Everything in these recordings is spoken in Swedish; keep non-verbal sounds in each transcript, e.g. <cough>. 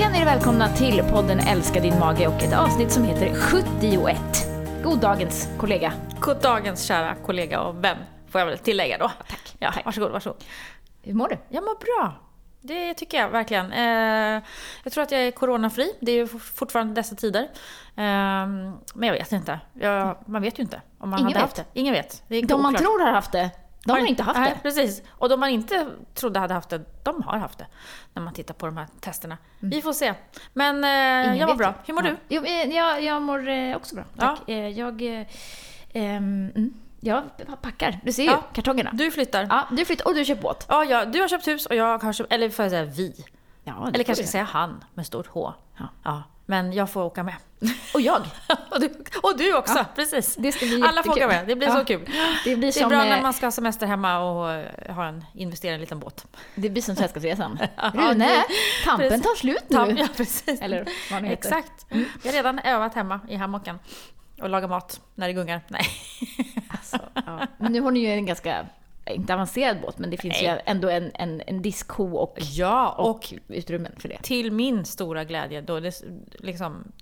Känn er välkomna till podden Älska din mage och ett avsnitt som heter 71. God dagens kollega. God dagens kära kollega och vän, får jag väl tillägga då. Tack. Ja, Tack. varsågod, varsågod. Hur mår du? Jag mår bra. Det tycker jag verkligen. Eh, jag tror att jag är coronafri. Det är ju fortfarande dessa tider. Eh, men jag vet inte. Jag, man vet ju inte om man Ingen hade vet. haft det. Ingen vet. Det De man oklart. tror har haft det, de har inte haft Nej, det. precis. Och de man inte trodde hade haft det, de har haft det. När man tittar på de här testerna. Vi får se. Men eh, Mm. Jag mår bra. Hur mår Ja. du? Jo, eh, jag, jag mår eh, också bra, tack. Eh, Jag, eh, ehm, mm, jag packar. Du ser ju Ja. kartongerna. Du flyttar. Ja, du flyttar och du köper båt. Ja, ja, du har köpt hus och jag har köpt, eller får jag säga vi. Ja, Eller kanske säga han med stort H. Ja. Men jag får åka med. Och jag. <laughs> och, du, och du också, Ja, precis. det ska bli Alla får åka med, det blir Ja. så kul. Det blir Det är bra eh, när man ska ha semester hemma och eh, ha en, investera i en liten båt. det blir som Sällskapsresan. <laughs> Rune, tampen precis. tar slut nu. Ja, precis. Eller vad heter. Exakt. Jag har redan övat hemma i hammocken och lagat mat när det gungar. Nej. Alltså, ja. Men nu har ni ju en ganska, inte avancerad båt, men det finns ju Nej. ändå en, en, en diskho och, Ja, och och utrymmen för det. till min stora glädje, då det, liksom,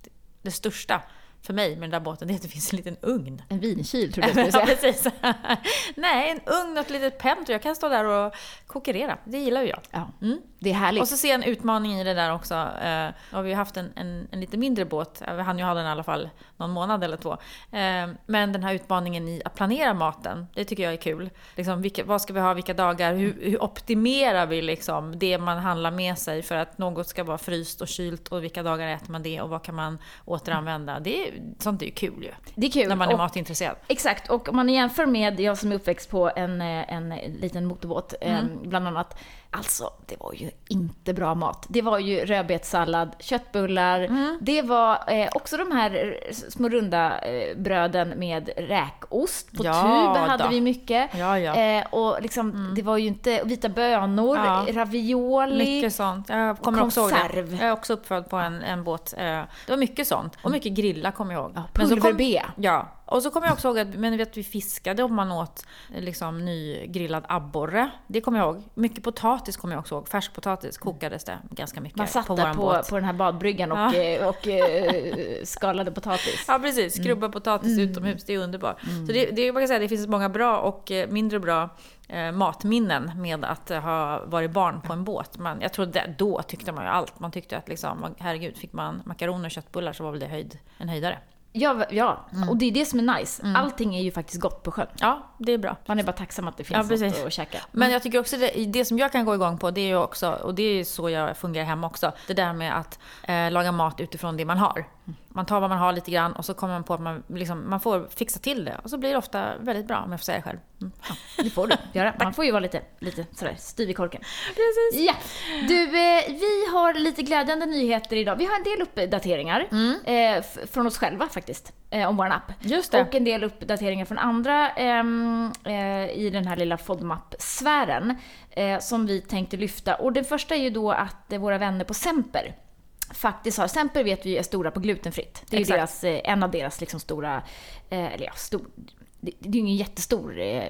det största för mig med den där båten, det är att det finns en liten ugn. En vinkyl tror jag <laughs> jag skulle Ja, säga. precis. <laughs> Nej, en ugn och ett litet pentry. Jag kan stå där och kokerera. Det gillar ju jag. Ja, Mm. Det är härligt. Och så ser jag en utmaning i det där också. Eh, har vi ju haft en, en, en lite mindre båt. Eh, Vi hann ju ha den i alla fall någon månad eller två. Eh, men den här utmaningen i att planera maten, det tycker jag är kul. Liksom, vilka, vad ska vi ha, vilka dagar? Hur, hur optimerar vi liksom det man handlar med sig för att något ska vara fryst och kylt och vilka dagar äter man det och vad kan man återanvända? Det är, sånt är ju kul ju. det är kul. När man är och, matintresserad. Exakt, och om man jämför med jag som är uppväxt på en, eh, en liten motorbåt, eh, Mm. bland annat. Alltså, det var ju inte bra mat. Det var ju rödbetssallad, köttbullar. Mm. Det var eh, också de här små runda eh, bröden med räkost. På Ja, tub hade då. vi mycket. Ja, ja. Mm. Eh, och liksom, det var ju inte vita bönor, Ja. ravioli. Mycket sånt. Jag kommer också ihåg det. Jag är också uppfödd på en, en båt. Eh, Det var mycket sånt. Och mycket grilla kommer jag ihåg. Ja, Men så kom- pulver-B. Ja. Och så kommer jag också ihåg att men vet, vi fiskade om man åt liksom, nygrillad abborre. Det kommer jag ihåg. Mycket potatis kommer jag också ihåg. Färskpotatis kokades det ganska mycket Man satt på där på, på den här badbryggan och, Ja. eh, och eh, skalade potatis. Ja precis, skrubba potatis utomhus, det är underbart. Så det, det, man kan säga, det finns många bra och eh, mindre bra eh, matminnen med att ha varit barn på en båt. Man, jag tror det, då tyckte man ju allt. Man tyckte att liksom, herregud, fick man makaroner och köttbullar så var väl det höjd, en höjdare. Ja, ja. Mm. och det är det som är nice. Allting är ju faktiskt gott på sjön. Ja, det är bra. Man är bara tacksam att det Ja, finns precis. något att käka. Men jag tycker också det, det som jag kan gå igång på, det är ju också, och det är så jag fungerar hemma också, det där med att eh, laga mat utifrån det man har. Man tar vad man har lite grann och så kommer man på att man, liksom, man får fixa till det. Och så blir det ofta väldigt bra, om jag får säga själv. Mm. Det får du <laughs> göra. Man får ju vara lite, lite sådär styv i korken. Precis. Ja, du, eh, vi har lite glädjande nyheter idag. Vi har en del uppdateringar eh, f- från oss själva faktiskt, eh, om vår app. Just det. Och en del uppdateringar från andra ehm, eh, i den här lilla FODMAP-sfären eh, som vi tänkte lyfta. Och den första är ju då att eh, våra vänner på Semper faktiskt har, Semper vet vi är stora på glutenfritt. Det är deras, eh, en av deras liksom stora, eh, eller ja, stor, det, det är ju ingen jättestor, eh,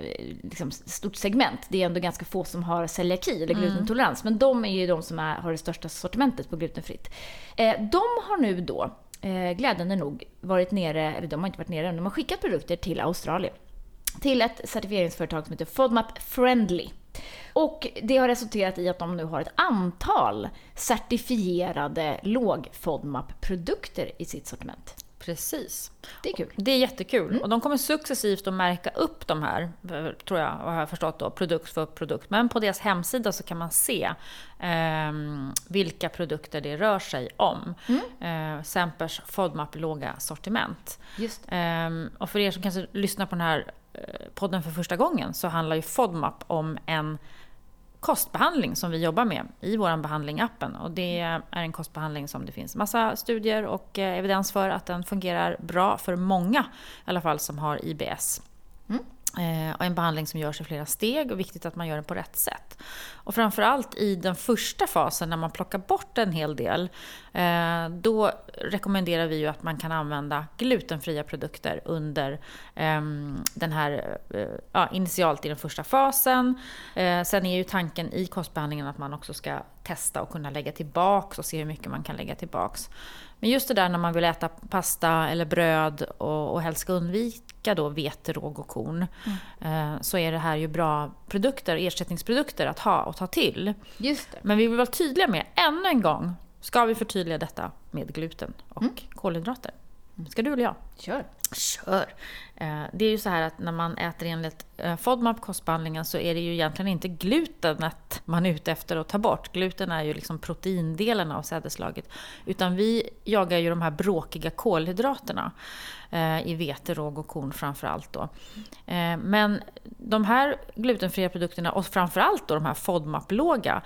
liksom, stort segment. Det är ändå ganska få som har celiaki eller glutenintolerans. Men de är ju de som är, har det största sortimentet på glutenfritt. De har nu då, glädjande nog, varit nere, eller de har inte varit nere än, de har skickat produkter till Australien. Till ett certifieringsföretag som heter FODMAP Friendly. Och det har resulterat i att de nu har ett antal certifierade låg-FODMAP-produkter i sitt sortiment. Precis. Det är kul. Det är jättekul. Mm. Och de kommer successivt att märka upp de här, eh, tror jag, har jag förstått då, produkt för produkt. Men på deras hemsida så kan man se ehm, vilka produkter det rör sig om. Mm. Eh, Sempers FODMAP låga sortiment. Just Ehm, och för er som kanske lyssnar på den här eh, podden för första gången så handlar ju FODMAP om en kostbehandling som vi jobbar med i vår behandling-appen. Och det är en kostbehandling som det finns massa studier och eh, evidens för att den fungerar bra för många, i alla fall som har IBS. Mm. Eh, och en behandling som görs i flera steg och viktigt att man gör den på rätt sätt. Och framförallt i den första fasen när man plockar bort en hel del, eh, då rekommenderar vi ju att man kan använda glutenfria produkter under ehm, den här, eh, ja, initialt i den första fasen. Sen är ju tanken i kostbehandlingen att man också ska testa och kunna lägga tillbaks och se hur mycket man kan lägga tillbaks. Men just det där när man vill äta pasta eller bröd och, och helst ska undvika då vete, råg och korn. Mm. Eh, så är det här ju bra produkter, ersättningsprodukter att ha och ta till. Just det. Men vi vill vara tydliga med, ännu en gång, ska vi förtydliga detta med gluten och mm. kolhydrater. Ska du eller jag? Kör. Kör! Eh, det är ju så här att när man äter enligt eh, FODMAP, kostbehandlingen, så är det ju egentligen inte glutenet man är ute efter att ta bort. Gluten är ju liksom proteindelen av sädeslaget. Utan vi jagar ju de här bråkiga kolhydraterna eh, i vete, råg och korn framförallt. Då. Men de här glutenfria produkterna och framförallt då de här FODMAP-låga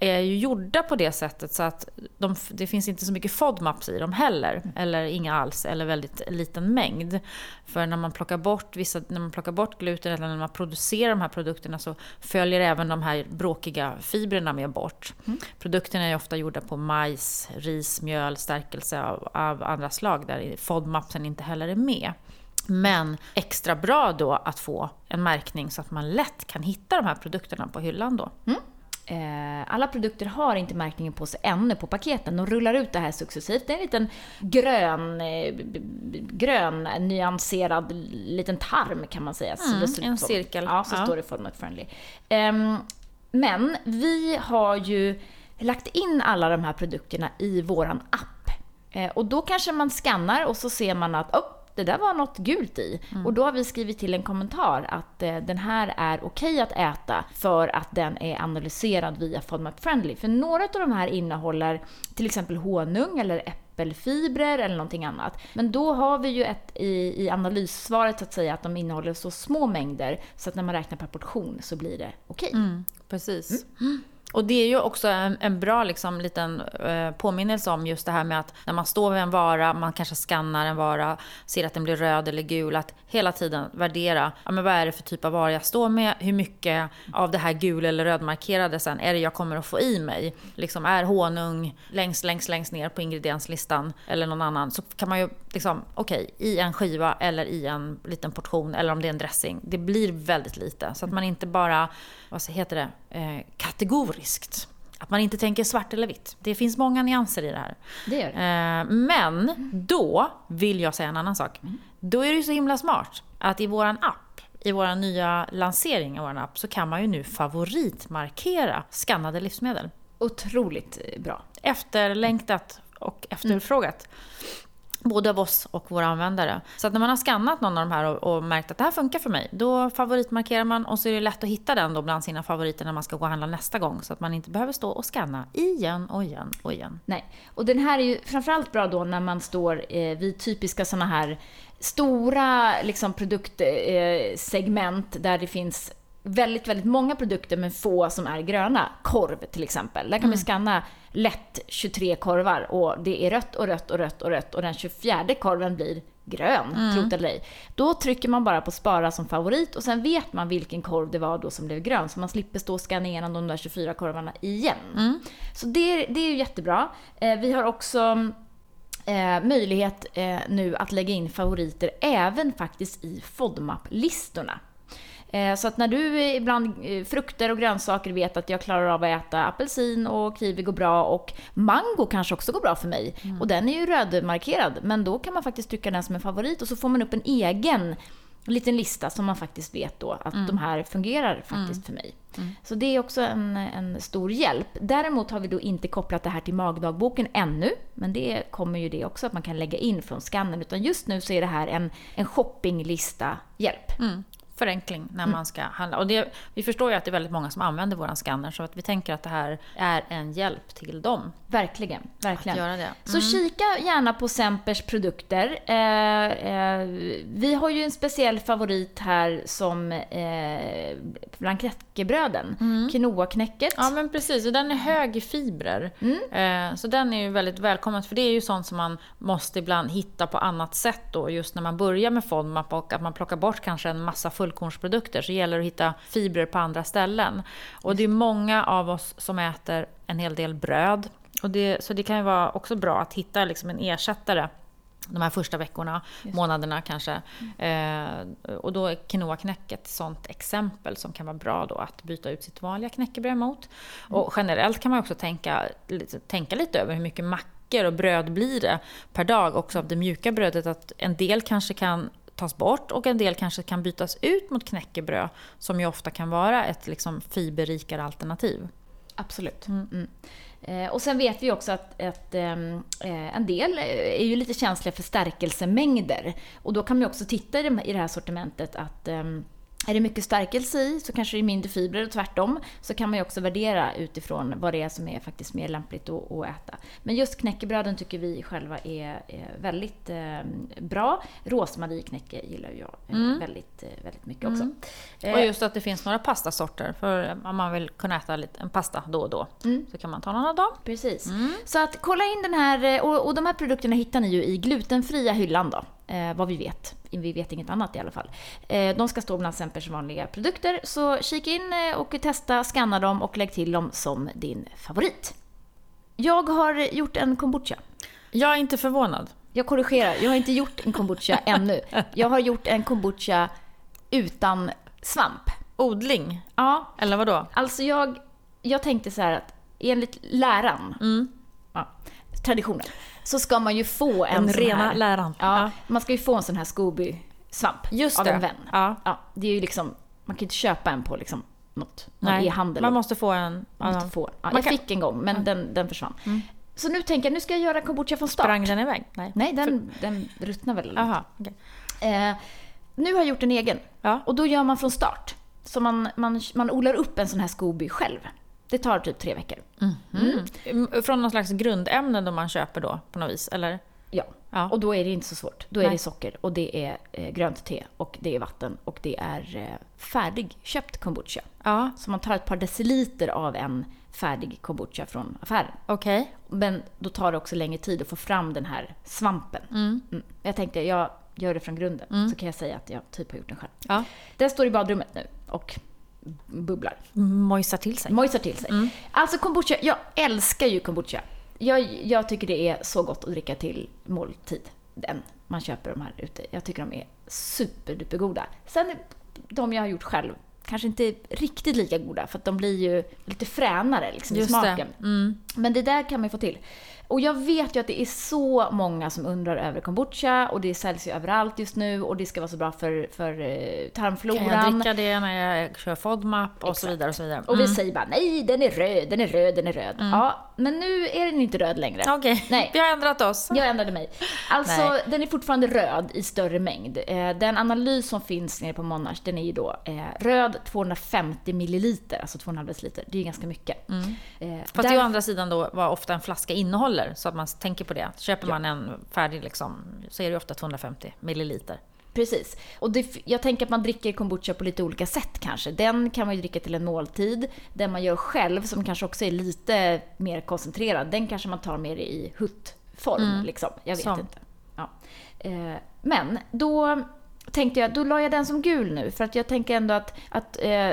är ju gjorda på det sättet så att de, det finns inte så mycket FODMAPs i dem heller. Eller inga alls, eller väldigt liten mängd. För när man plockar bort, vissa, när man plockar bort gluten eller när man producerar de här produkterna så följer även de här bråkiga fibrerna med bort. Mm. Produkterna är ofta gjorda på majs, ris, mjöl, stärkelse av, av andra slag där FODMAPsen inte heller är med. Men extra bra då att få en märkning så att man lätt kan hitta de här produkterna på hyllan då. Mm. Eh, alla produkter har inte märkningen på sig ännu på paketen. De rullar ut det här successivt. Det är en liten grön, eh, grön nyanserad liten tarm kan man säga. Mm, en cirkel. Ja, så ja. står det Format Friendly. Ehm, men vi har ju lagt in alla de här produkterna i våran app. Eh, och då kanske man skannar och så ser man att oh, det där var något gult i. Mm. Och då har vi skrivit till en kommentar att eh, den här är okej att äta för att den är analyserad via FODMAP Friendly. För några av de här innehåller till exempel honung eller äppelfibrer eller någonting annat. Men då har vi ju ett i, i analyssvaret så att säga att de innehåller så små mängder så att när man räknar per portion så blir det okej. Mm, precis. Mm. Och det är ju också en, en bra liksom, liten eh, påminnelse om just det här med att när man står vid en vara, man kanske skannar en vara, ser att den blir röd eller gul, att hela tiden värdera, ja, men vad är det för typ av vara jag står med, hur mycket av det här gul eller rödmarkerade sen är det jag kommer att få i mig? Liksom är honung längst, längst, längst ner på ingredienslistan eller någon annan, så kan man ju liksom, okej, okay, i en skiva eller i en liten portion, eller om det är en dressing, det blir väldigt lite. Så att man inte bara, vad heter det, eh, kategoriskt. Att man inte tänker svart eller vitt. Det finns många nyanser i det här. Det gör det. Eh, men då vill jag säga en annan sak. Mm. Då är det ju så himla smart att i våran app, i vår nya lansering av vår app, så kan man ju nu favoritmarkera skannade livsmedel. Otroligt bra. Efterlängtat och efterfrågat. Både av oss och våra användare. Så att när man har skannat någon av de här och, och, märkt att det här funkar för mig, då favoritmarkerar man och så är det lätt att hitta den då bland sina favoriter när man ska gå och handla nästa gång. Så att man inte behöver stå och scanna igen och igen och igen. Nej, och den här är ju framförallt bra då när man står eh, vid typiska sådana här stora liksom, produktsegment eh, där det finns väldigt, väldigt många produkter men få som är gröna. Korv till exempel. Där kan mm. vi scanna lätt 23 korvar och det är rött och rött och rött och rött och den 24 korven blir grön, mm. trot eller ej. Då trycker man bara på spara som favorit och sen vet man vilken korv det var då som blev grön så man slipper stå och scanna igenom de där 24 korvarna igen. Mm. Så det, det är ju jättebra. Eh, vi har också eh, möjlighet eh, nu att lägga in favoriter även faktiskt i FODMAP-listorna. Eh, så att när du ibland eh, frukter och grönsaker vet att jag klarar av att äta apelsin och kiwi går bra och mango kanske också går bra för mig. Mm. Och den är ju rödmarkerad, men då kan man faktiskt trycka den som en favorit och så får man upp en egen liten lista som man faktiskt vet då att mm. de här fungerar faktiskt mm. för mig. Mm. Så det är också en, en stor hjälp. Däremot har vi då inte kopplat det här till magdagboken ännu, men det kommer ju det också att man kan lägga in från skannen. Utan just nu så är det här en, en shoppinglista-hjälp. Förenkling när mm. man ska handla. Och det, vi förstår ju att det är väldigt många som använder våran scanner så att vi tänker att det här är en hjälp till dem. Verkligen. verkligen. Att göra det. Mm. Så kika gärna på Sempers produkter. Eh, eh, vi har ju en speciell favorit här som eh, bland knäckebröden. Mm. Quinoa-knäcket. Ja men precis, och den är hög i fibrer. Mm. Eh, så den är ju väldigt välkommen för det är ju sånt som man måste ibland hitta på annat sätt då just när man börjar med FODMAP och att man plockar bort kanske en massa full fullkornsprodukter så gäller det att hitta fibrer på andra ställen. Och det är många av oss som äter en hel del bröd. Och det, så det kan ju vara också bra att hitta liksom en ersättare de här första veckorna, månaderna kanske. Eh, och då är quinoa-knäck ett sånt exempel som kan vara bra då att byta ut sitt vanliga knäckebröd mot. Mm. Och generellt kan man också tänka, tänka lite över hur mycket mackor och bröd blir det per dag också av det mjuka brödet. Att en del kanske kan tas bort och en del kanske kan bytas ut mot knäckebröd som ju ofta kan vara ett liksom fiberrikare alternativ. Absolut. Mm. Mm. Eh, och sen vet vi också att, att ehm, eh, en del är ju lite känsliga för stärkelsemängder. Och då kan man också titta i det här sortimentet att eh, är det mycket stärkelse i så kanske det är mindre fibrer och tvärtom. Så kan man ju också värdera utifrån vad det är som är faktiskt mer lämpligt att, att äta. Men just knäckebröden tycker vi själva är, är väldigt eh, bra. Rosmarieknäcke gillar jag eh, mm. väldigt, eh, väldigt mycket också. Mm. Och just att det finns några pastasorter. För om man vill kunna äta lite, en pasta då och då mm. så kan man ta någon av dem. Precis. Mm. Så att kolla in den här, och, och de här produkterna hittar ni ju i glutenfria hyllan då eh, vad vi vet. Vi vet inget annat i alla fall. Eh, de ska stå bland Sempers vanliga produkter, så kika in eh, och testa, scanna dem och lägg till dem som din favorit. Jag har gjort en kombucha. Jag är inte förvånad. Jag korrigerar, jag har inte gjort en kombucha <laughs> ännu. Jag har gjort en kombucha utan svamp. Odling? Ja. Eller vad då? Alltså jag, jag tänkte så här att enligt läran, mm. ja, traditionen, så ska man ju få en Den rena här, läran. Ja, ja, Man ska ju få en sån här Scooby-svamp av det. en vän. Ja. ja. det är ju liksom, man kan ju inte köpa en på liksom något, någon e-handel. Man måste få en. Man måste få. Ja, jag kan... fick en gång, men ja. den, den försvann. Mm. Så nu tänker jag, nu ska jag göra kombucha från start. Sprang den iväg? Nej, Nej den, den ruttnar väl Aha, okay. eh, Nu har jag gjort en egen. Ja. Och då gör man från start. Så man, man, man odlar upp en sån här Scooby själv. Det tar typ tre veckor. Mm. Mm. Från någon slags grundämne då man köper då på något vis, eller? Ja. ja. och då är det inte så svårt. Då är Nej. det socker och det är eh, grönt te och det är vatten och det är eh, färdigköpt kombucha. Ja. Så man tar ett par deciliter av en färdig kombucha från affären. Okej. Okay. Men då tar det också längre tid att få fram den här svampen. Mm. Mm. Jag tänkte, jag gör det från grunden, mm. så kan jag säga att jag typ har gjort den själv. Ja. Den står i badrummet nu och bubblar. Mojsar till sig. Mojsar till sig. Mm. Alltså kombucha, jag älskar ju kombucha. Jag, jag tycker det är så gott att dricka till måltid. Den man köper de här ute. Jag tycker de är superdupergoda. Sen de jag har gjort själv, kanske inte riktigt lika goda för att de blir ju lite fränare liksom, i smaken. Det. Mm. Men det där kan man ju få till. Och jag vet ju att det är så många som undrar över kombucha och det säljs ju överallt just nu och det ska vara så bra för, för uh, tarmfloran. Kan jag dricka det när jag kör FODMAP och Exakt. så vidare och så vidare. Mm. Och vi mm. säger bara nej, den är röd, den är röd, den är röd. Mm. Ja, men nu är den inte röd längre. Okej, <laughs> okay. vi har ändrat oss. Jag ändrade mig. Alltså, nej. den är fortfarande röd i större mängd. Eh, den analys som finns nere på Monash, den är ju då eh, röd 250 milliliter, alltså 2,5 deciliter. Det är ju ganska mycket. Mm. Fast där... det å andra sidan då vad ofta en flaska innehåller, så att man tänker på det. Köper ja. man en färdig liksom, så är det ofta 250 milliliter. Precis. Och det, jag tänker att man dricker kombucha på lite olika sätt kanske. Den kan man ju dricka till en måltid. Den man gör själv, som kanske också är lite mer koncentrerad, den kanske man tar mer i huttform. Mm. Liksom. Jag vet som. inte. Ja. Eh, men då tänkte jag, då la jag den som gul nu. För att jag tänker ändå att, att eh,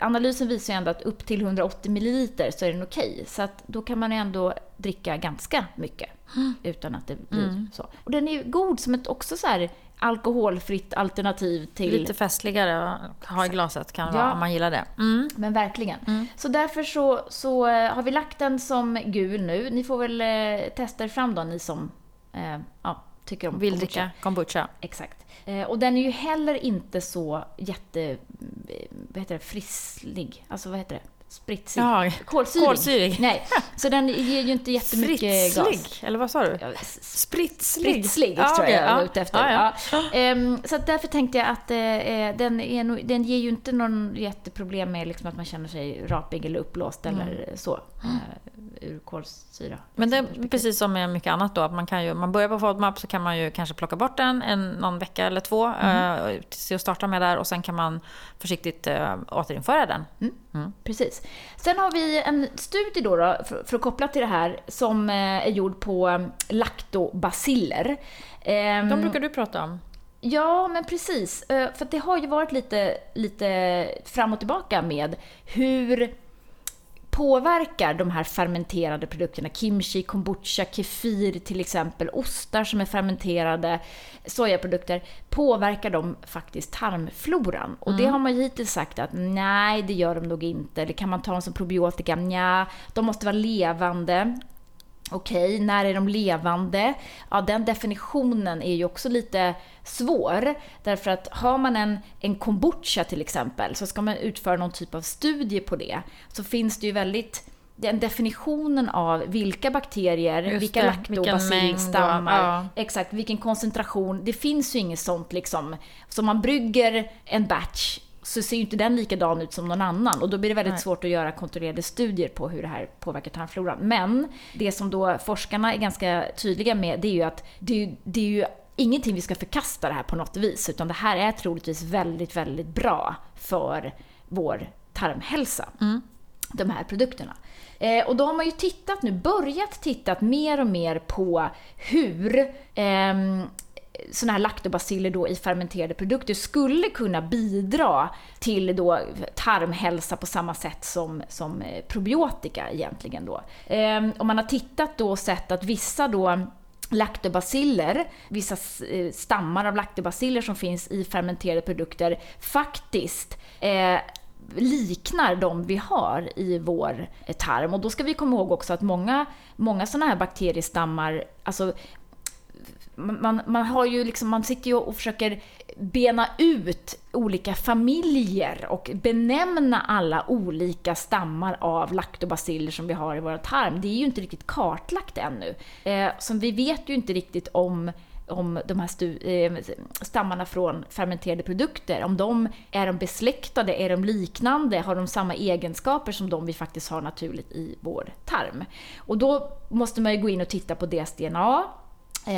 analysen visar ju ändå att upp till 180 ml så är den okej. Okay. Så att då kan man ändå dricka ganska mycket. Mm. Utan att det blir mm. så. Och den är ju god som ett också så här alkoholfritt alternativ till... Lite festligare att ha i glaset kan ja. vara om man gillar det. Mm. Men verkligen. Mm. Så därför så, så eh, har vi lagt den som gul nu. Ni får väl eh, testa er fram då, ni som eh, ja, tycker om Vill kombucha. dricka kombucha. Exakt. Eh, och den är ju heller inte så jätte... Eh, vad heter det? Frisslig. Alltså vad heter det? Spritsig. Ja, kolsyrig. kolsyrig. Nej, <laughs> så den ger ju inte jättemycket Spritslig, gas. eller vad sa du? Ja, spritslig. Spritslig ja, tror jag jag var ute efter. Ja. Um, så därför tänkte jag att uh, den, är den ger ju inte någon jätteproblem med liksom att man känner sig rapig eller uppblåst mm. eller så. Uh, ur kolsyra. Men det är precis som med mycket annat då, att man kan ju, man börjar på FODMAP så kan man ju kanske plocka bort den en, någon vecka eller två mm. till att starta med där och sen kan man försiktigt återinföra den. Mm. Mm. Precis. Sen har vi en studie då, då för, för, att koppla till det här som eh, är gjord på um, laktobaciller. Um, De brukar du prata om. Ja, men precis. Eh, för det har ju varit lite, lite fram och tillbaka med hur påverkar de här fermenterade produkterna, kimchi, kombucha, kefir till exempel, ostar som är fermenterade, sojaprodukter, påverkar de faktiskt tarmfloran? Och det mm. har man ju hittills sagt att nej, det gör de nog inte. Eller kan man ta dem som probiotika? Nja, de måste vara levande. Okej, okay, när är de levande? Ja, den definitionen är ju också lite svår. Därför att har man en, en kombucha till exempel, så ska man utföra någon typ av studie på det, så finns det ju väldigt den definitionen av vilka bakterier, Just vilka laktobacillstammar, ja. exakt vilken koncentration. Det finns ju inget sånt liksom. Så man brygger en batch så ser ju inte den likadan ut som någon annan och då blir det väldigt Nej. svårt att göra kontrollerade studier på hur det här påverkar tarmfloran. Men det som då forskarna är ganska tydliga med det är ju att det är, det är ju ingenting vi ska förkasta det här på något vis utan det här är troligtvis väldigt, väldigt bra för vår tarmhälsa. Mm. De här produkterna. Eh, och då har man ju tittat nu, börjat titta mer och mer på hur eh, sådana här laktobaciller då i fermenterade produkter skulle kunna bidra till då tarmhälsa på samma sätt som, som eh, probiotika egentligen då. Ehm, om man har tittat då och sett att vissa då laktobaciller, vissa eh, stammar av laktobaciller som finns i fermenterade produkter faktiskt eh, liknar de vi har i vår tarm. Och då ska vi komma ihåg också att många, många sådana här bakteriestammar, alltså man, man, har ju liksom, man sitter ju och försöker bena ut olika familjer och benämna alla olika stammar av laktobaciller som vi har i våra tarm. Det är ju inte riktigt kartlagt ännu. Eh, så vi vet ju inte riktigt om om de här eh, stammarna från fermenterade produkter, om de är de besläktade, är de liknande, har de samma egenskaper som de vi faktiskt har naturligt i vår tarm? Och då måste man ju gå in och titta på deras DNA,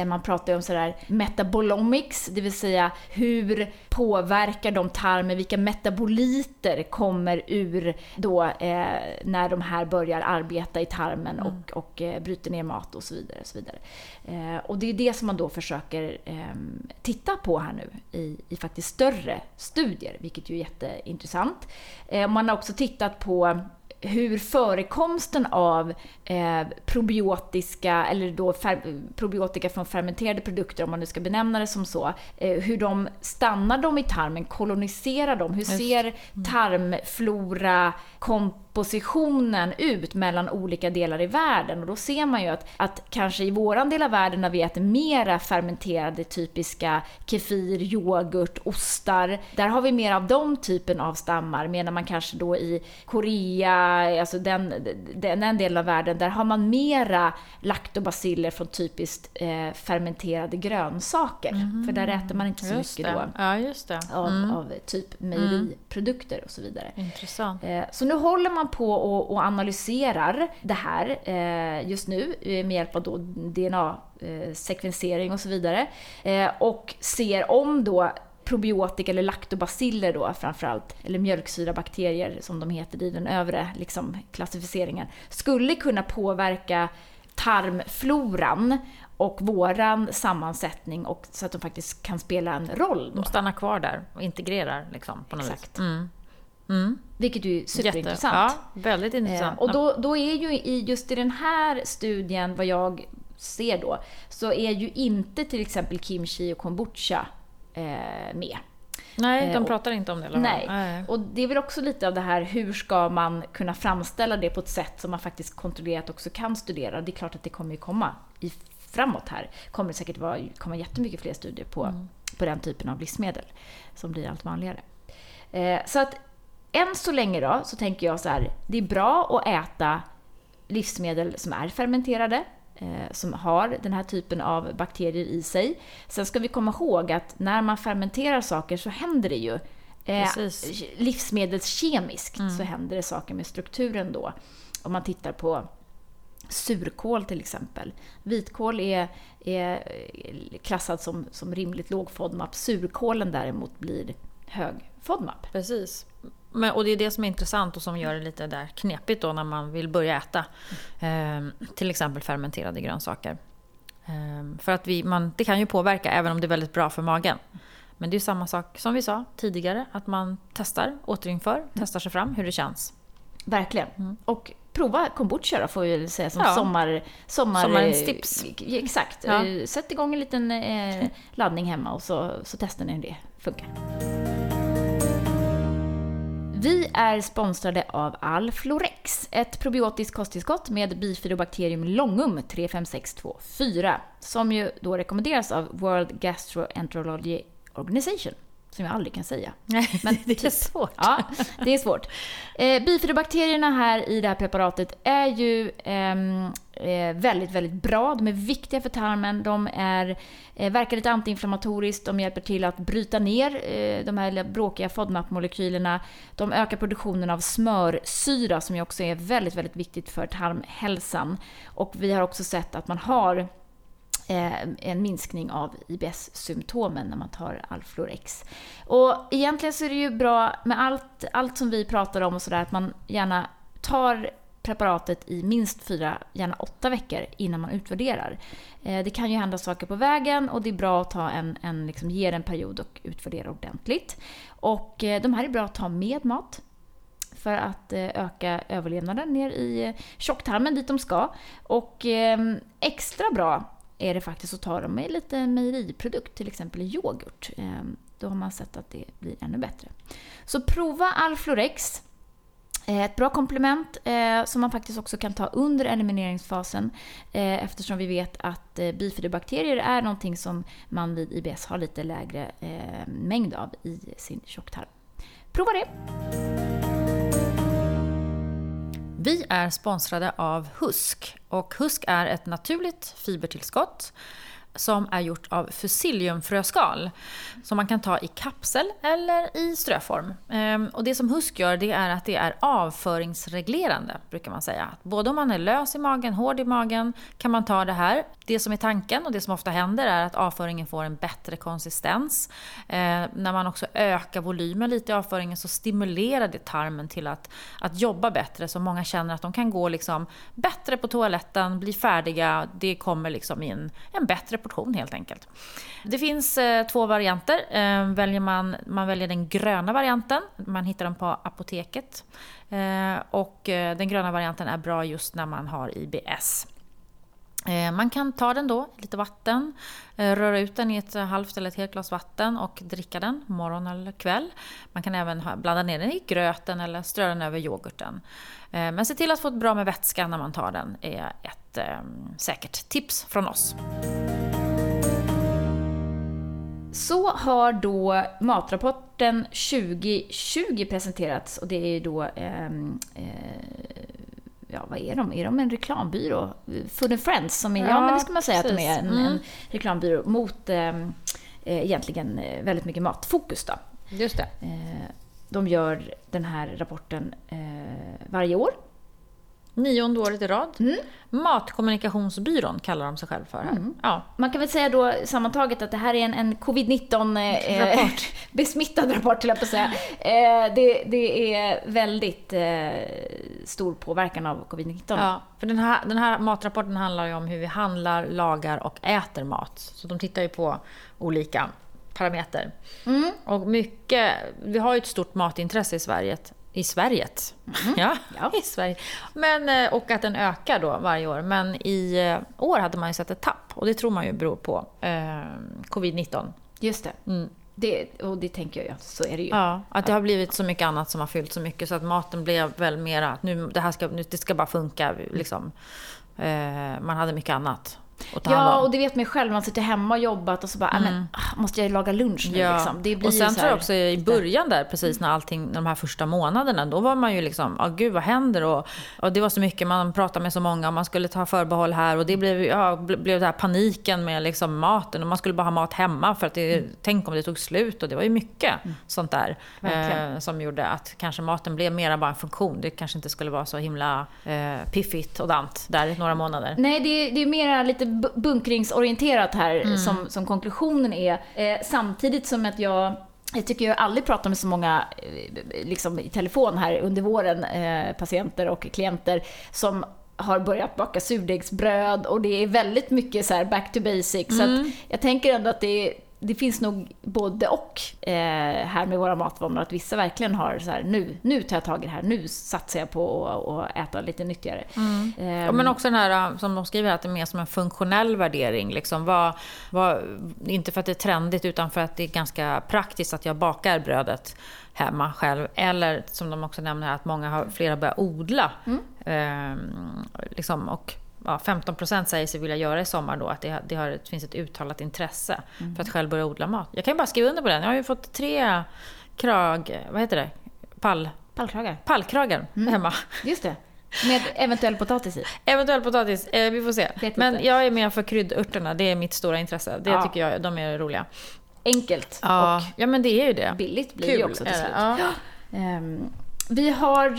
man pratar ju om sådär metabolomics, det vill säga hur påverkar de tarmen, vilka metaboliter kommer ur då eh, när de här börjar arbeta i tarmen mm. och, och eh, bryter ner mat och så vidare. Och, så vidare. Eh, och det är det som man då försöker ehm, titta på här nu i, i faktiskt större studier, vilket ju är jätteintressant. Eh, man har också tittat på hur förekomsten av eh, probiotiska, eller då fer, probiotika från fermenterade produkter, om man nu ska benämna det som så, eh, hur de stannar de i tarmen, koloniserar dem, hur ser mm. tarmflora, kompositionen ut mellan olika delar i världen. Och då ser man ju att, att kanske i våran del av världen när vi äter mera fermenterade typiska kefir, yoghurt, ostar, där har vi mer av de typen av stammar. Medan man kanske då i Korea, alltså den, den, den delen av världen, där har man mera laktobaciller från typiskt eh, fermenterade grönsaker. Mm. För där äter man inte så just mycket det. då ja, av, mm. av, typ mejeriprodukter och så vidare. Intressant. Eh, så nu håller man på och, och analyserar det här eh, just nu eh, med hjälp av då DNA-sekvensering och så vidare. Eh, och ser om då probiotika eller laktobaciller då framförallt, eller mjölksyrabakterier som de heter i den övre liksom, klassificeringen, skulle kunna påverka tarmfloran och våran sammansättning och så att de faktiskt kan spela en roll. Då. De stannar kvar där och integrerar liksom på något Exakt. Mm. Mm. Vilket ju är superintressant. Ja, väldigt intressant. Eh, och då, då är ju i, just i den här studien, vad jag ser då, så är ju inte till exempel kimchi och kombucha eh, med. Nej, de eh, pratar inte om det. Eller nej. nej, och det är väl också lite av det här, hur ska man kunna framställa det på ett sätt som man faktiskt kontrollerat också kan studera. Det är klart att det kommer ju komma i, framåt här. kommer det säkert vara, komma jättemycket fler studier på, mm. på den typen av livsmedel som blir allt vanligare. Eh, så att än så länge då, så tänker jag så här, det är bra att äta livsmedel som är fermenterade, eh, som har den här typen av bakterier i sig. Sen ska vi komma ihåg att när man fermenterar saker så händer det ju eh, livsmedelskemiskt mm. så händer det saker med strukturen då. Om man tittar på surkål till exempel. Vitkål är, är klassad som, som rimligt låg FODMAP. Surkålen däremot blir hög FODMAP. Precis. Men, och det är det som är intressant och som gör det lite där knepigt då när man vill börja äta eh, till exempel fermenterade grönsaker. Eh, för att vi, man, det kan ju påverka även om det är väldigt bra för magen. Men det är samma sak som vi sa tidigare, att man testar, återinför, testar sig fram hur det känns. Verkligen. Mm. Och prova kombucha då, får vi väl säga som ja. sommar, sommar, sommarens tips. Exakt. Ja. Sätt igång en liten eh, laddning hemma och så, så testar ni hur det funkar. Vi är sponsrade av Alflorex, ett probiotiskt kosttillskott med bifidobakterium longum 35624, som ju då rekommenderas av World Gastroenterology Organization som jag aldrig kan säga. Men <laughs> det är svårt. Ja, det är svårt. Eh, bifidobakterierna här i det här preparatet är ju ehm, eh, väldigt, väldigt bra. De är viktiga för tarmen. De är, eh, verkar lite antiinflammatoriskt. De hjälper till att bryta ner eh, de här bråkiga FODMAP-molekylerna. De ökar produktionen av smörsyra som ju också är väldigt, väldigt viktigt för tarmhälsan. Och vi har också sett att man har Eh, en minskning av IBS-symptomen när man tar Alflorex. Och egentligen så är det ju bra med allt, allt som vi pratar om och sådär, att man gärna tar preparatet i minst fyra, gärna åtta veckor innan man utvärderar. Eh, det kan ju hända saker på vägen och det är bra att ta en, en liksom, ge en period och utvärdera ordentligt. Och eh, de här är bra att ta med mat för att öka överlevnaden ner i tjocktarmen dit de ska. Och ehm, extra bra är det faktiskt att ta dem med lite mejeriprodukt, till exempel yoghurt. Ehm, då har man sett att det blir ännu bättre. Så prova Alflorex. Eh, ett bra komplement eh, som man faktiskt också kan ta under elimineringsfasen eh, eftersom vi vet att eh, bifidobakterier är någonting som man vid IBS har lite lägre eh, mängd av i sin tjocktarm. Prova det! Vi är sponsrade av Husk. Och Husk är ett naturligt fibertillskott som är gjort av fusilliumfröskal som man kan ta i kapsel eller i ströform. Ehm, och det som Husk gör det är att det är avföringsreglerande, brukar man säga. Både om man är lös i magen, hård i magen, kan man ta det här. Det som är tanken och det som ofta händer är att avföringen får en bättre konsistens. Ehm, när man också ökar volymen lite i avföringen så stimulerar det tarmen till att, att jobba bättre så många känner att de kan gå liksom bättre på toaletten, bli färdiga, det kommer liksom in en, en bättre portion helt enkelt. Det finns eh, två varianter. Eh, väljer man, man väljer den gröna varianten, man hittar den på apoteket. Eh, och eh, den gröna varianten är bra just när man har IBS. Eh, man kan ta den då lite vatten, eh, röra ut den i ett eh, halvt eller ett helt glas vatten och dricka den morgon eller kväll. Man kan även blanda ner den i gröten eller strö den över yoghurten. Men se till att få ett bra med vätska när man tar den är ett säkert tips från oss. Så har då matrapporten 2020 presenterats och det är då ehm, eh, ja, vad är de? Är de en reklambyrå? Food and Friends, som är, ja, ja men det ska man säga precis. att de är, en, mm. en reklambyrå mot ehm, eh, egentligen eh, väldigt mycket matfokus. Då. Just det. Eh, de gör den här rapporten eh, varje år Nionde året i rad. Mm. Matkommunikationsbyrån kallar de sig själva för här. Mm. Ja. Man kan väl säga då sammantaget att det här är en, en covid-19 eh, rapport. <laughs> besmittad rapport, till jag på säga. Eh, det, det är väldigt eh, stor påverkan av covid-19. Ja, för den här, den här matrapporten handlar ju om hur vi handlar, lagar och äter mat. Så de tittar ju på olika parametrar. Mm. Och mycket, vi har ju ett stort matintresse i Sverige. I Sverige. Mm. Ja, ja, i Sverige. Men, eh, och att den ökar då varje år. Men i eh, år hade man ju sett ett tapp. Och det tror man ju beror på eh, covid-19. Just det. Mm. det. Och det tänker jag så är det ju. Ja, att det har blivit så mycket annat som har fyllt så mycket. Så att maten blev väl mera, nu, det här ska, nu, det ska bara funka liksom. Eh, man hade mycket annat Ja, och det vet man ju själv. Man sitter hemma och jobbat och så bara, mm. men, ah, måste jag laga lunch nu ja. liksom? Det blir och sen tror jag också i början där, precis när allting, de här första månaderna, då var man ju liksom, ja ah, gud vad händer? Och, och det var så mycket, man pratade med så många och man skulle ta förbehåll här och det blev, ja, blev det här paniken med liksom maten och man skulle bara ha mat hemma för att det, mm. tänk om det tog slut och det var ju mycket mm. sånt där eh, som gjorde att kanske maten blev mera bara en funktion. Det kanske inte skulle vara så himla eh, piffigt och dant där några månader. Nej, det, det är mera lite bunkringsorienterat här mm. som, som konklusionen är. Eh, samtidigt som att jag jag tycker jag aldrig pratat med så många eh, liksom, i telefon här under våren, eh, patienter och klienter, som har börjat baka surdegsbröd och det är väldigt mycket så back to basics. Mm. Så jag tänker ändå att det är det finns nog både och eh, här med våra matvanor. Att vissa verkligen har så här, nu, nu tar jag tag i det här, nu satsar jag på att äta lite nyttigare. Mm. Eh, ja, men också den här, som de skriver, att det är mer som en funktionell värdering. Liksom. Vad, vad, inte för att det är trendigt, utan för att det är ganska praktiskt att jag bakar brödet hemma själv. Eller som de också nämner här, att många har, flera börjat odla. Mm. Eh, liksom, och ja, 15 procent säger sig vilja göra i sommar då, att det, det, har, det finns ett uttalat intresse mm. för att själv börja odla mat. Jag kan ju bara skriva under på den. Jag har ju fått tre krag... Vad heter det? Pall... Pallkragar. Pallkragar mm. hemma. Just det. Med eventuell potatis i? Eventuell potatis, eh, vi får se. Men jag är med för kryddörterna, det är mitt stora intresse. Det ja. tycker jag, de är roliga. Enkelt ja. och ja, men det är ju det. billigt blir Kul, det också till slut. Ja. Um, vi har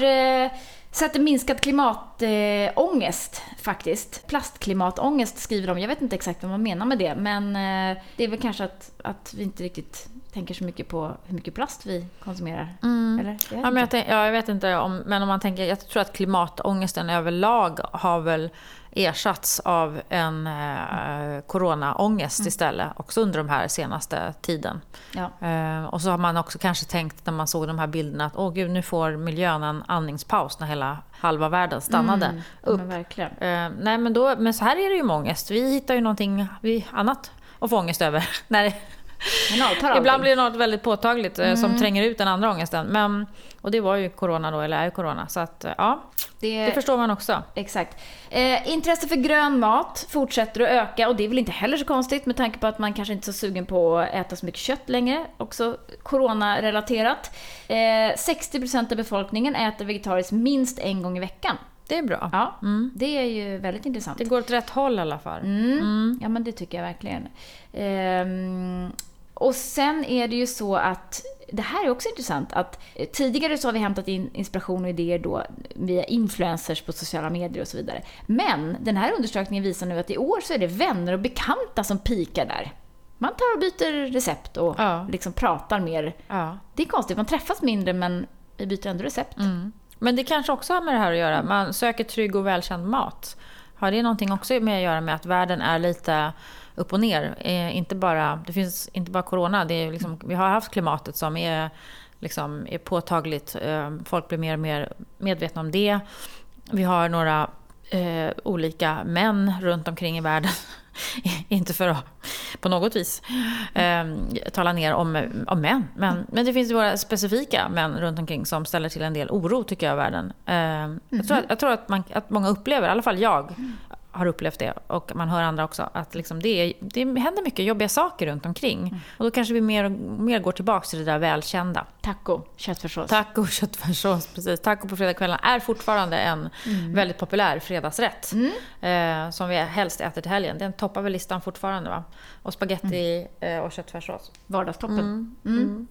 sett en minskad klimatångest eh, faktiskt. Plastklimatångest skriver de. Jag vet inte exakt vad man menar med det, men eh, det är väl kanske att, att vi inte riktigt tänker så mycket på hur mycket plast vi konsumerar. Mm. Eller? Jag ja, men jag, tänk, ja, jag vet inte om, men om man tänker, jag tror att klimatångesten överlag har väl ersatts av en eh, coronaångest mm. istället, också under de här senaste tiden. Ja. Eh, och så har man också kanske tänkt när man såg de här bilderna att åh gud, nu får miljön en andningspaus när hela halva världen stannade mm. upp. Men verkligen. Eh, nej, men, då, men så här är det ju med ångest. Vi hittar ju någonting vi, annat att få ångest över. <laughs> när <laughs> Ibland blir det något väldigt påtagligt mm. som tränger ut den andra ångesten. Men, och det var ju corona då, eller är corona. Så att, ja, det, det förstår man också. Exakt. Eh, intresse för grön mat fortsätter att öka och det är väl inte heller så konstigt med tanke på att man kanske inte är så sugen på att äta så mycket kött längre. Också coronarelaterat. Eh, 60% av befolkningen äter vegetariskt minst en gång i veckan. Det är bra. Ja, mm. det är ju väldigt intressant. Det går åt rätt håll i alla fall. Mm. Mm. Ja, men det tycker jag verkligen. Ehm, och sen är det ju så att det här är också intressant att eh, tidigare så har vi hämtat in inspiration och idéer då via influencers på sociala medier och så vidare. Men den här undersökningen visar nu att i år så är det vänner och bekanta som pikar där. Man tar och byter recept och ja. liksom pratar mer. Ja. Det är konstigt, man träffas mindre men vi byter ändå recept. Mm. Men det kanske också har med det här att göra. Man söker trygg och välkänd mat. Har det någonting också med att göra med att världen är lite upp och ner. Eh, inte bara, det finns inte bara corona, det är liksom, vi har haft klimatet som är, liksom, är påtagligt. Eh, folk blir mer och mer medvetna om det. Vi har några eh, olika män runt omkring i världen. <laughs> inte för att på något vis eh, tala ner om, om män. Men, men det finns våra specifika män runt omkring som ställer till en del oro tycker jag i världen. Eh, jag tror, att, jag tror att, man, att många upplever, i alla fall jag, har upplevt det och man hör andra också, att liksom det, det händer mycket jobbiga saker runt omkring. Mm. Och då kanske vi mer, mer går tillbaka till det där välkända. Taco, köttfärssås. Taco, köttfärssås, precis. Taco på fredagskvällen är fortfarande en mm. väldigt populär fredagsrätt. Mm. Eh, som vi helst äter till helgen. Den toppar väl listan fortfarande va? Och spaghetti mm. eh, och köttfärssås. Vardagstoppen. Mm.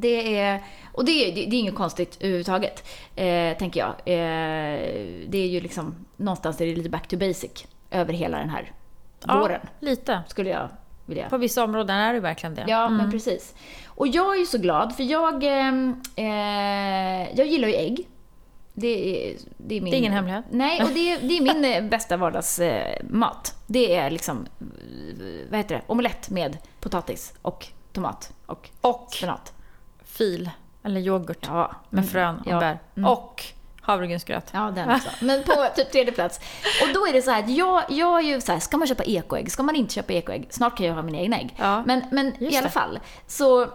Det är, och det är, det är inget konstigt överhuvudtaget, eh, tänker jag. Eh, det är ju liksom, någonstans är det lite back to basic över hela den här ja, våren. lite. Skulle jag vilja. På vissa områden är det verkligen det. Ja, mm. men precis. Och jag är ju så glad, för jag, ehm, eh, jag gillar ju ägg. Det är, det är, min, det är ingen hemlighet. Nej, och det är, det är min eh, bästa vardagsmat. Det är liksom, vad heter det, omelett med potatis och tomat och, och spenat fil eller yoghurt ja. med frön och ja. bär. Mm. Och havregrynsgröt. Ja, den också. Men på <laughs> typ tredje plats. Och då är det så här att jag, jag är ju så här, ska man köpa ekoägg? Ska man inte köpa ekoägg? Snart kan jag ha mina egna ägg. Ja. Men, men i alla fall, så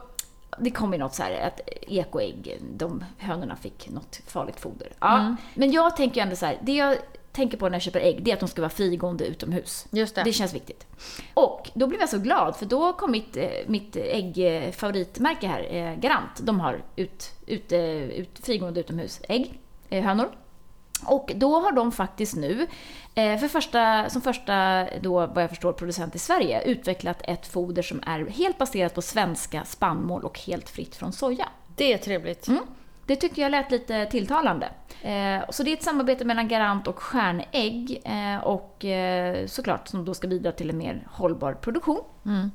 det kom ju något så här att ekoägg, de hönorna fick något farligt foder. Ja. Mm. Men jag tänker ju ändå så här, det jag tänker på när jag köper ägg, det är att de ska vara frigående utomhus. Just det. det känns viktigt. Och då blev jag så glad, för då kom mitt, eh, mitt äggfavoritmärke här, eh, Garant. De har ut, ut, ut, frigående utomhus ägg, eh, hönor. Och då har de faktiskt nu, för första, som första, då, vad jag förstår, producent i Sverige, utvecklat ett foder som är helt baserat på svenska spannmål och helt fritt från soja. Det är trevligt. Mm. Det tyckte jag lät lite tilltalande. Eh, så det är ett samarbete mellan Garant och Stjärnägg eh, och eh, såklart som då ska bidra till en mer hållbar produktion. Mm.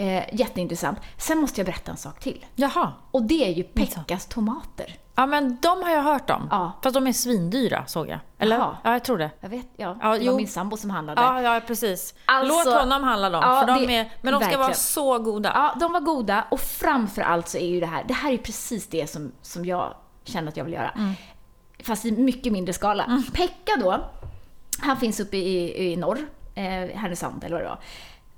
Eh, jätteintressant. Sen måste jag berätta en sak till. Jaha. Och det är ju Pekkas tomater. Ja, men de har jag hört om. Ja. Fast de är svindyra, såg jag. Eller? Jaha. Ja, jag tror det. Jag vet, ja. Ja, det var min sambo som handlade. Ja, ja precis. Alltså- Låt honom handla dem, Ja, för de det- är, men de ska vara verkligen. så goda. Ja, de var goda och framför allt så är ju det här, det här är precis det som, som jag känner att jag vill göra. Mm. Fast i mycket mindre skala. Pekka då, han finns uppe i, i norr, eh, Härnösand eller vad det var.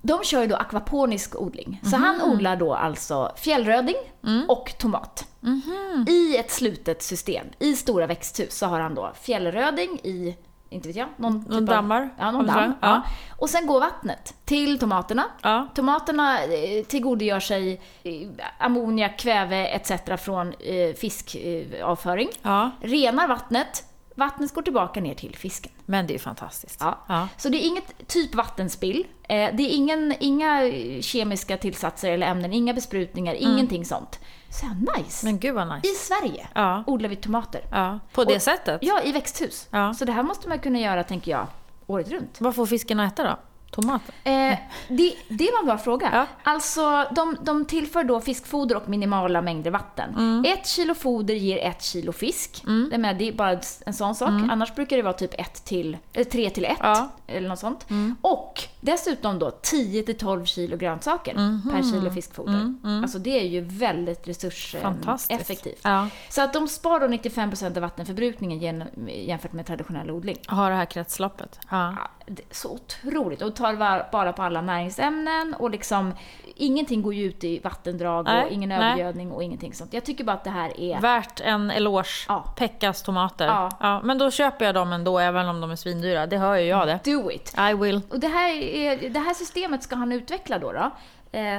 De kör ju då akvaponisk odling. Så han Mhm. odlar då alltså fjällröding Mm. och tomat. Mhm. I ett slutet system. I stora växthus så har han då fjällröding i, inte vet jag, någon, typ av- dammar Ja, av någon ett damm. Ja. Ja. Och sen går vattnet till tomaterna. Ja. Tomaterna eh, tillgodogör sig eh, ammoniak, kväve etc. från eh, fiskavföring. ja. Renar vattnet. Vattnet går tillbaka ner till fisken. Men det är fantastiskt. Ja. Ja. Så det är inget typ vattenspill. Eh, Det är ingen, inga kemiska tillsatser eller ämnen, inga besprutningar, ingenting sånt. Så nice! Men gud vad I nice. Sverige Ja. odlar vi tomater. Ja. På det Och- sättet? Ja, i växthus. Så det här måste man kunna göra, tänker jag, året runt. Vad får fisken att äta då? Tomater? Eh, det, det var en bra fråga. Ja. Alltså, de, de tillför då fiskfoder och minimala mängder vatten. Mm. Ett kilo foder ger ett kilo fisk. Det, är med, det är bara en sån sak. Annars brukar det vara typ ett till, eller tre till ett, Mm. Ja. eller något sånt. Och dessutom då 10 till 12 kilo grönsaker per kilo fiskfoder. Alltså det är ju väldigt resurseffektivt. Ja. Så att de sparar 95% av vattenförbrukningen gen- jämfört med traditionell odling. Har det här kretsloppet? Ja, det är så otroligt. Och tar bara på alla näringsämnen och liksom ingenting går ju ut i vattendrag Nej, och ingen nej. övergödning och ingenting sånt. Jag tycker bara att det här är... Värt en eloge. Ja. Pekkas tomater. Ja. men då köper jag dem ändå, även om de är svindyra. Det hör ju jag det. Do it! I will. Och det här, är, det här systemet ska han utveckla då. då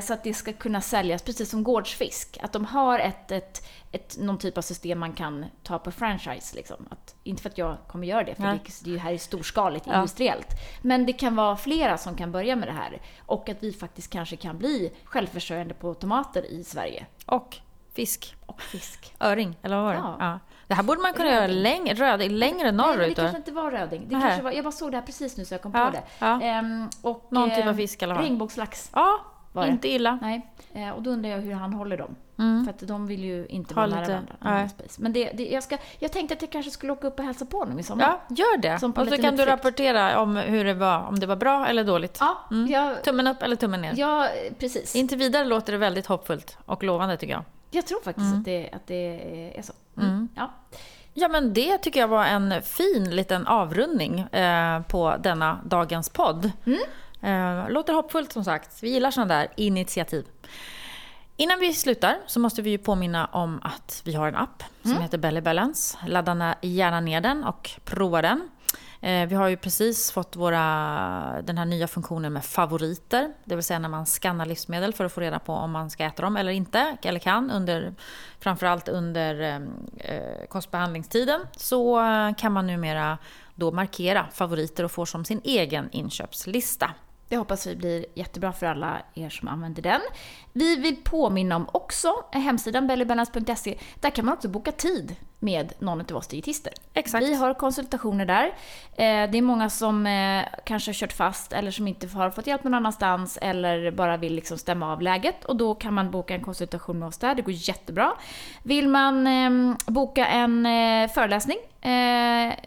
så att det ska kunna säljas precis som gårdsfisk. Att de har ett, ett, ett, någon typ av system man kan ta på franchise. Liksom. Att, inte för att jag kommer göra det, för Nej. det, det här är storskaligt Ja. industriellt. Men det kan vara flera som kan börja med det här. Och att vi faktiskt kanske kan bli självförsörjande på tomater i Sverige. Och fisk. Och fisk. Öring, eller vad var det? Ja. Ja. Det här borde man kunna göra längre, röd, längre Nej, men det norrut. kanske inte var röding. Det kanske var, jag bara såg det här precis nu så jag kom Ja, på det. ja. Ehm, och, Någon typ av ehm, fisk alla fall. Regnbågslax. Ja, Var det? inte illa. Nej, eh, och då undrar jag hur han håller dem. Mm. För att de vill ju inte Ha vara nära varandra. Men det, det, jag, ska, jag tänkte att jag kanske skulle åka upp och hälsa på honom i sommar. Ja, gör det. Som Och så kan du rapportera om hur det var, om det var bra eller dåligt. Ja, jag, Tummen upp eller tummen ner. ja, precis. Inte vidare låter det väldigt hoppfullt och lovande tycker jag. Jag tror faktiskt att, det, att det är så. Mm. Ja. Ja, men det tycker jag var en fin liten avrundning eh, på denna dagens podd. Eh, låter hoppfullt som sagt. Vi gillar sådana där initiativ. Innan vi slutar så måste vi ju påminna om att vi har en app som heter Belly Balance. Ladda na- gärna ner den och prova den. Eh, Vi har ju precis fått våra, den här nya funktionen med favoriter. Det vill säga när man skannar livsmedel för att få reda på om man ska äta dem eller inte. Eller kan, under, framförallt under eh, kostbehandlingstiden. Så eh, kan man numera då markera favoriter och få som sin egen inköpslista. Det hoppas vi blir jättebra för alla er som använder den. Vi vill påminna om också hemsidan bellybalance.se. Där kan man också boka tid med någon av oss dietister. Exakt. Vi har konsultationer där. Eh, Det är många som eh, kanske har kört fast eller som inte har fått hjälp någon annanstans eller bara vill liksom stämma av läget och då kan man boka en konsultation med oss där. Det går jättebra. Vill man eh, boka en eh, föreläsning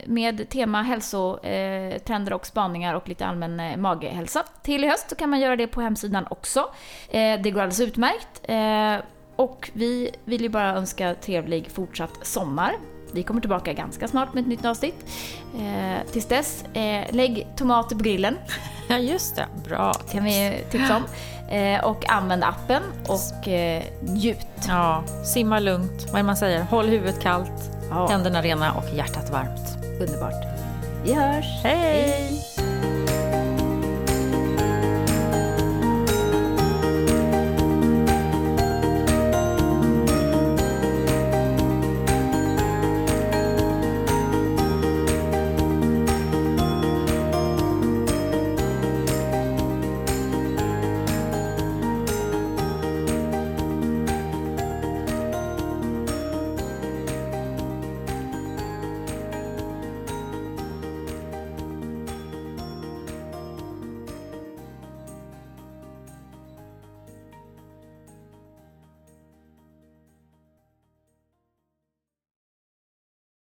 med tema hälsotrender och spaningar och lite allmän maghälsa till i höst så kan man göra det på hemsidan också. Det går alldeles utmärkt. Och vi vill ju bara önska trevlig fortsatt sommar. Vi kommer tillbaka ganska snart med ett nytt avsnitt. Eh, tills dess, eh, lägg tomater på grillen, <laughs> Ja, just det. Bra kan tips. vi tipsa om. Eh, och använd appen och eh, njut. Ja, simma lugnt. Vad är man säger? Håll huvudet kallt, Ja, händerna rena och hjärtat varmt. underbart. Vi hörs! Hej!